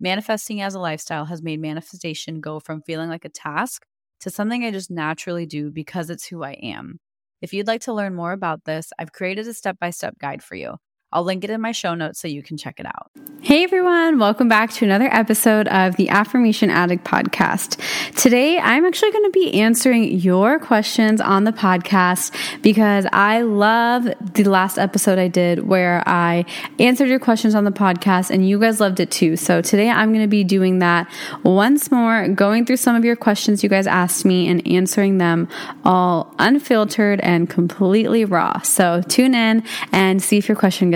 Manifesting as a lifestyle has made manifestation go from feeling like a task to something I just naturally do because it's who I am. If you'd like to learn more about this, I've created a step by step guide for you. I'll link it in my show notes so you can check it out. Hey everyone, welcome back to another episode of the Affirmation Addict podcast. Today, I'm actually going to be answering your questions on the podcast because I love the last episode I did where I answered your questions on the podcast and you guys loved it too. So today, I'm going to be doing that once more, going through some of your questions you guys asked me and answering them all unfiltered and completely raw. So tune in and see if your question gets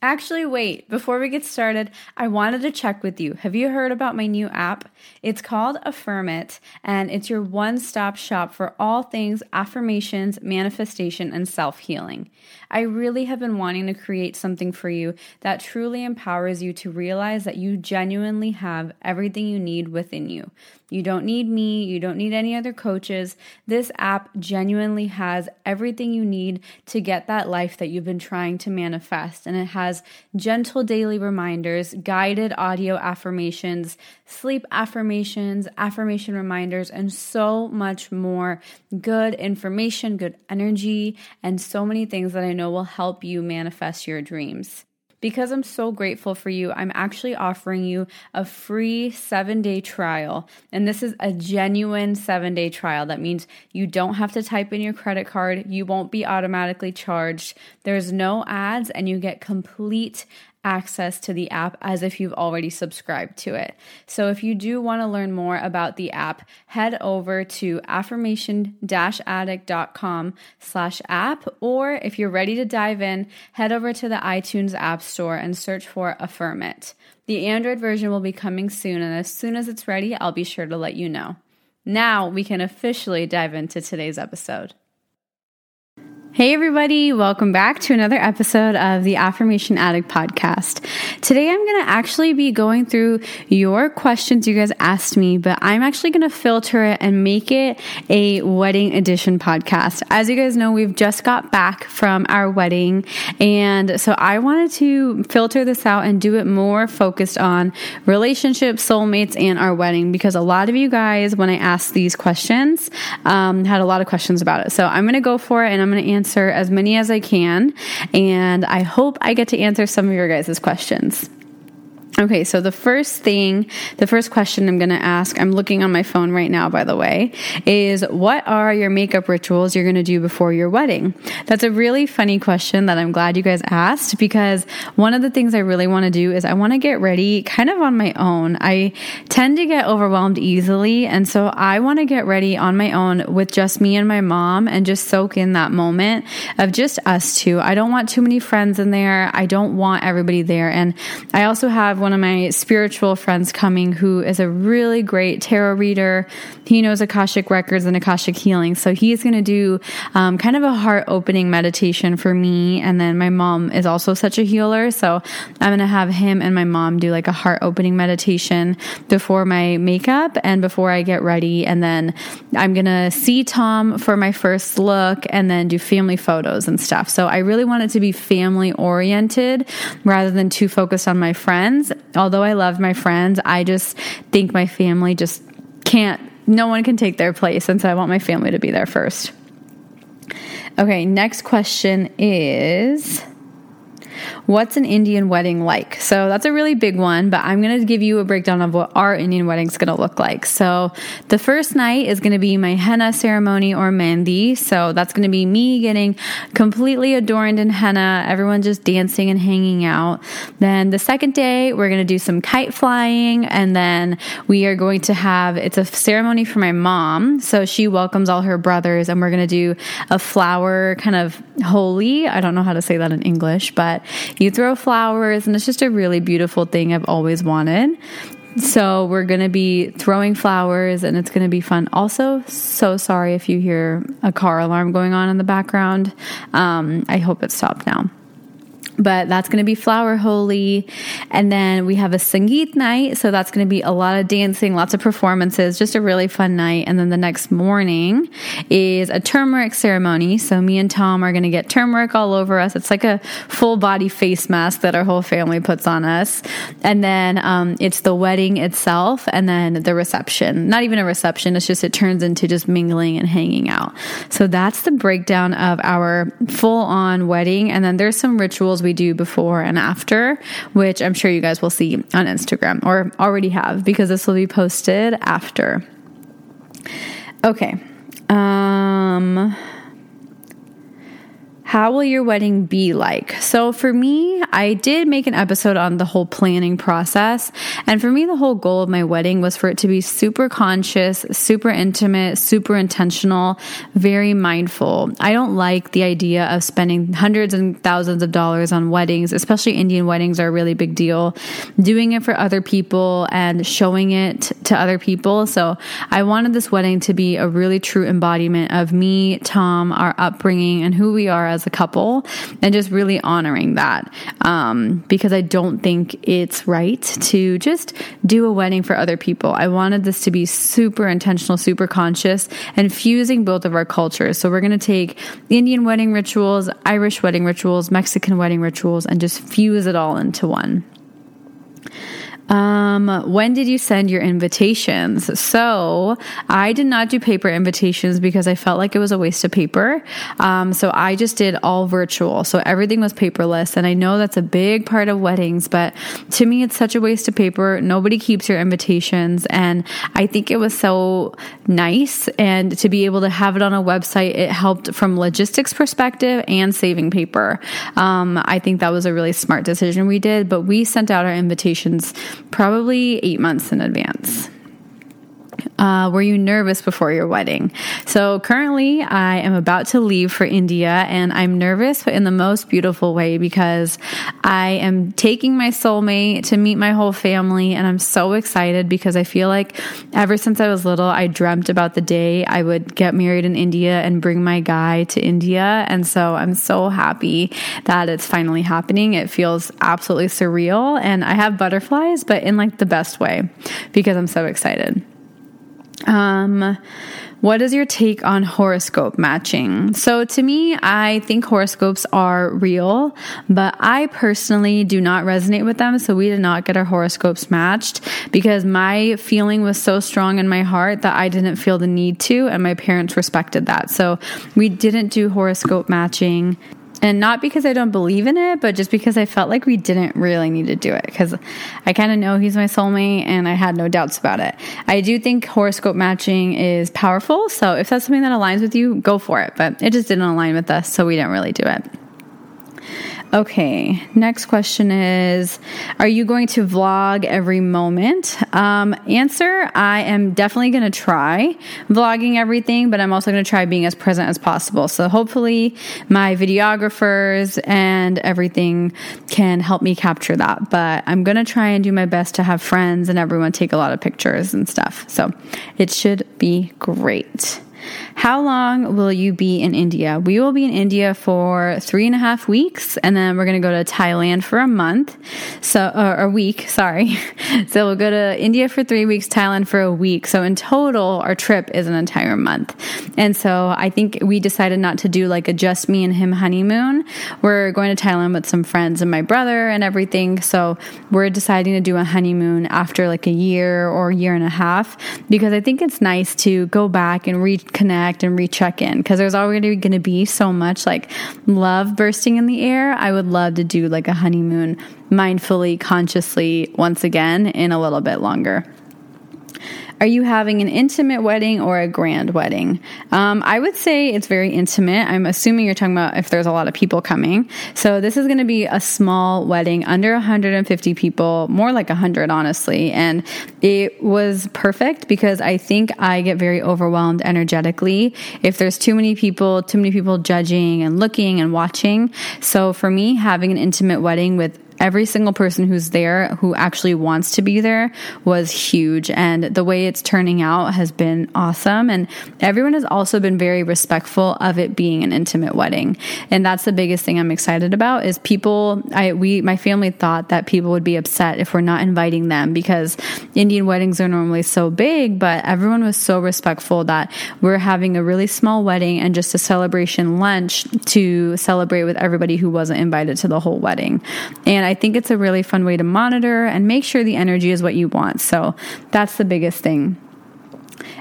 Actually, wait, before we get started, I wanted to check with you. Have you heard about my new app? It's called Affirm It, and it's your one stop shop for all things affirmations, manifestation, and self healing. I really have been wanting to create something for you that truly empowers you to realize that you genuinely have everything you need within you. You don't need me, you don't need any other coaches. This app genuinely has everything you need to get that life that you've been trying to manifest. And it has gentle daily reminders, guided audio affirmations, sleep affirmations, affirmation reminders, and so much more good information, good energy, and so many things that I know will help you manifest your dreams. Because I'm so grateful for you, I'm actually offering you a free seven day trial. And this is a genuine seven day trial. That means you don't have to type in your credit card, you won't be automatically charged. There's no ads, and you get complete access to the app as if you've already subscribed to it. So if you do want to learn more about the app, head over to affirmation-addict.com slash app, or if you're ready to dive in, head over to the iTunes App Store and search for Affirm It. The Android version will be coming soon, and as soon as it's ready, I'll be sure to let you know. Now we can officially dive into today's episode. Hey, everybody, welcome back to another episode of the Affirmation Addict podcast. Today, I'm going to actually be going through your questions you guys asked me, but I'm actually going to filter it and make it a wedding edition podcast. As you guys know, we've just got back from our wedding, and so I wanted to filter this out and do it more focused on relationships, soulmates, and our wedding because a lot of you guys, when I asked these questions, um, had a lot of questions about it. So I'm going to go for it and I'm going to answer answer as many as I can. And I hope I get to answer some of your guys' questions. Okay, so the first thing, the first question I'm going to ask, I'm looking on my phone right now, by the way, is what are your makeup rituals you're going to do before your wedding? That's a really funny question that I'm glad you guys asked because one of the things I really want to do is I want to get ready kind of on my own. I tend to get overwhelmed easily, and so I want to get ready on my own with just me and my mom and just soak in that moment of just us two. I don't want too many friends in there. I don't want everybody there. And I also have one of my spiritual friends coming who is a really great tarot reader. He knows Akashic Records and Akashic Healing. So he's going to do um, kind of a heart opening meditation for me. And then my mom is also such a healer. So I'm going to have him and my mom do like a heart opening meditation before my makeup and before I get ready. And then I'm going to see Tom for my first look and then do family photos and stuff. So I really want it to be family oriented rather than too focused on my friends although I love my friends, I just think my family just can't, no one can take their place. And so I want my family to be there first. Okay, next question is what's an Indian wedding like? So that's a really big one, but I'm going to give you a breakdown of what our Indian wedding is going to look like. So the first night is going to be my henna ceremony or mehndi. So that's going to be me getting completely adorned in henna, everyone just dancing and hanging out. Then the second day, we're going to do some kite flying, and then we are going to have it's a ceremony for my mom. So she welcomes all her brothers, and we're going to do a flower kind of Holi. I don't know how to say that in English, but you throw flowers, and it's just a really beautiful thing I've always wanted. So we're going to be throwing flowers and it's going to be fun. Also, so sorry if you hear a car alarm going on in the background. Um, I hope it stopped now but that's going to be flower Holi. And then we have a sangeet night so that's going to be a lot of dancing lots of performances just a really fun night. And then the next morning is a turmeric ceremony. So me and tom are going to get turmeric all over us. It's like a full body face mask that our whole family puts on us. And then um, it's the wedding itself and then the reception. Not even a reception it's just it turns into just mingling and hanging out. So that's the breakdown of our full on wedding. And then there's some rituals we do before and after, which I'm sure you guys will see on Instagram or already have because this will be posted after. Okay. Um how will your wedding be like? So, for me, I did make an episode on the whole planning process. And for me, the whole goal of my wedding was for it to be super conscious, super intimate, super intentional, very mindful. I don't like the idea of spending hundreds and thousands of dollars on weddings, especially Indian weddings are a really big deal. Doing it for other people and showing it to other people. So, I wanted this wedding to be a really true embodiment of me, Tom, our upbringing, and who we are as as a couple and just really honoring that um, because I don't think it's right to just do a wedding for other people. I wanted this to be super intentional, super conscious, and fusing both of our cultures. So we're going to take Indian wedding rituals, Irish wedding rituals, Mexican wedding rituals, and just fuse it all into one. Um, when did you send your invitations? So I did not do paper invitations because I felt like it was a waste of paper. Um, so I just did all virtual. So everything was paperless. And I know that's a big part of weddings, but to me, it's such a waste of paper. Nobody keeps your invitations. And I think it was so nice. And to be able to have it on a website, it helped from logistics perspective and saving paper. Um, I think that was a really smart decision we did, but we sent out our invitations probably eight months in advance. Uh, were you nervous before your wedding? So, currently, I am about to leave for India, and I'm nervous, but in the most beautiful way because I am taking my soulmate to meet my whole family, and I'm so excited because I feel like ever since I was little, I dreamt about the day I would get married in India and bring my guy to India. And so, I'm so happy that it's finally happening. It feels absolutely surreal, and I have butterflies, but in like the best way because I'm so excited. Um, what is your take on horoscope matching? So, to me, I think horoscopes are real, but I personally do not resonate with them. So, we did not get our horoscopes matched because my feeling was so strong in my heart that I didn't feel the need to, and my parents respected that. So, we didn't do horoscope matching. And not because I don't believe in it, but just because I felt like we didn't really need to do it. Because I kind of know he's my soulmate and I had no doubts about it. I do think horoscope matching is powerful. So if that's something that aligns with you, go for it. But it just didn't align with us. So we didn't really do it. Okay, next question is Are you going to vlog every moment? Um, answer I am definitely going to try vlogging everything, but I'm also going to try being as present as possible. So hopefully, my videographers and everything can help me capture that. But I'm going to try and do my best to have friends and everyone take a lot of pictures and stuff. So it should be great. How long will you be in India? We will be in India for three and a half weeks, and then we're going to go to Thailand for a month. So, or a week, sorry. so we'll go to India for three weeks, Thailand for a week. So in total, our trip is an entire month. And so I think we decided not to do like a just me and him honeymoon. We're going to Thailand with some friends and my brother and everything. So we're deciding to do a honeymoon after like a year or year and a half because I think it's nice to go back and re- reconnect and recheck in because there's already going to be so much like love bursting in the air. I would love to do like a honeymoon mindfully, consciously once again in a little bit longer. Are you having an intimate wedding or a grand wedding? Um, I would say it's very intimate. I'm assuming you're talking about if there's a lot of people coming. So this is going to be a small wedding, under 150 people, more like 100, honestly. And it was perfect because I think I get very overwhelmed energetically if there's too many people, too many people judging and looking and watching. So for me, having an intimate wedding with every single person who's there who actually wants to be there was huge. And the way it's turning out has been awesome. And everyone has also been very respectful of it being an intimate wedding. And that's the biggest thing I'm excited about is people, I, we, my family thought that people would be upset if we're not inviting them because Indian weddings are normally so big, but everyone was so respectful that we're having a really small wedding and just a celebration lunch to celebrate with everybody who wasn't invited to the whole wedding. And I think it's a really fun way to monitor and make sure the energy is what you want. So that's the biggest thing.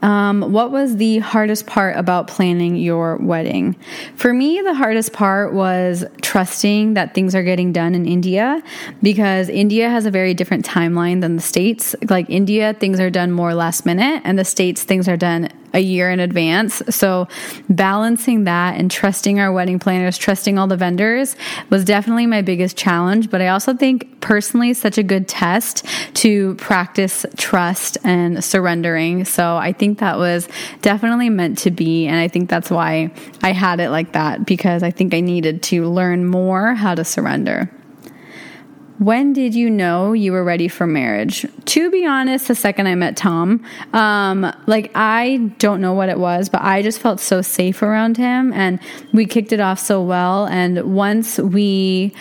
Um, what was the hardest part about planning your wedding? For me, the hardest part was trusting that things are getting done in India because India has a very different timeline than the States. Like India, things are done more last minute, and the States, things are done a year in advance. So balancing that and trusting our wedding planners, trusting all the vendors was definitely my biggest challenge. But I also think personally such a good test to practice trust and surrendering. So I think that was definitely meant to be. And I think that's why I had it like that because I think I needed to learn more how to surrender. When did you know you were ready for marriage? To be honest, the second I met Tom, um, like I don't know what it was, but I just felt so safe around him and we kicked it off so well. And once we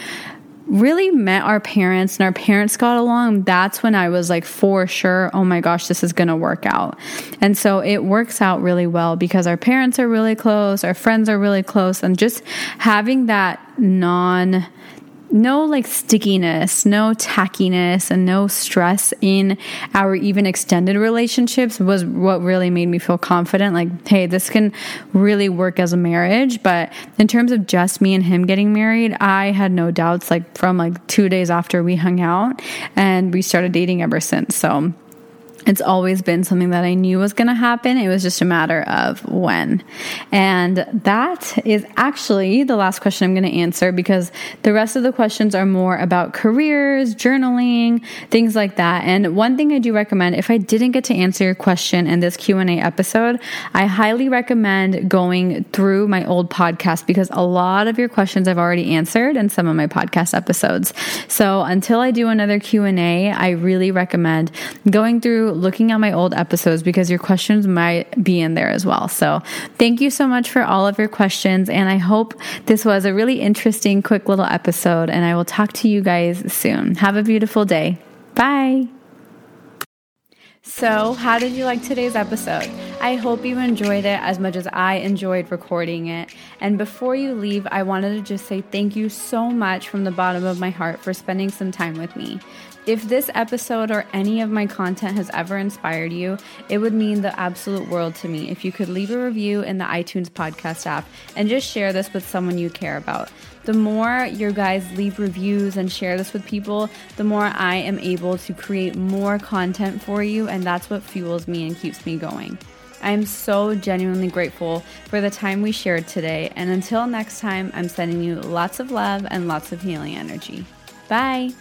really met our parents and our parents got along, that's when I was like, for sure, oh my gosh, this is going to work out. And so it works out really well because our parents are really close, our friends are really close, and just having that non no like stickiness, no tackiness, and no stress in our even extended relationships was what really made me feel confident. Like, hey, this can really work as a marriage. But in terms of just me and him getting married, I had no doubts, like, from like two days after we hung out, and we started dating ever since. So, it's always been something that I knew was going to happen. It was just a matter of when. And that is actually the last question I'm going to answer because the rest of the questions are more about careers, journaling, things like that. And one thing I do recommend if I didn't get to answer your question in this Q&A episode, I highly recommend going through my old podcast because a lot of your questions I've already answered in some of my podcast episodes. So until I do another Q&A, I really recommend going through looking at my old episodes because your questions might be in there as well. So thank you so much for all of your questions. And I hope this was a really interesting, quick little episode. And I will talk to you guys soon. Have a beautiful day. Bye. So, how did you like today's episode? I hope you enjoyed it as much as I enjoyed recording it. And before you leave, I wanted to just say thank you so much from the bottom of my heart for spending some time with me. If this episode or any of my content has ever inspired you, it would mean the absolute world to me if you could leave a review in the iTunes podcast app and just share this with someone you care about. The more your guys leave reviews and share this with people, the more I am able to create more content for you, and that's what fuels me and keeps me going. I am so genuinely grateful for the time we shared today, and until next time, I'm sending you lots of love and lots of healing energy. Bye.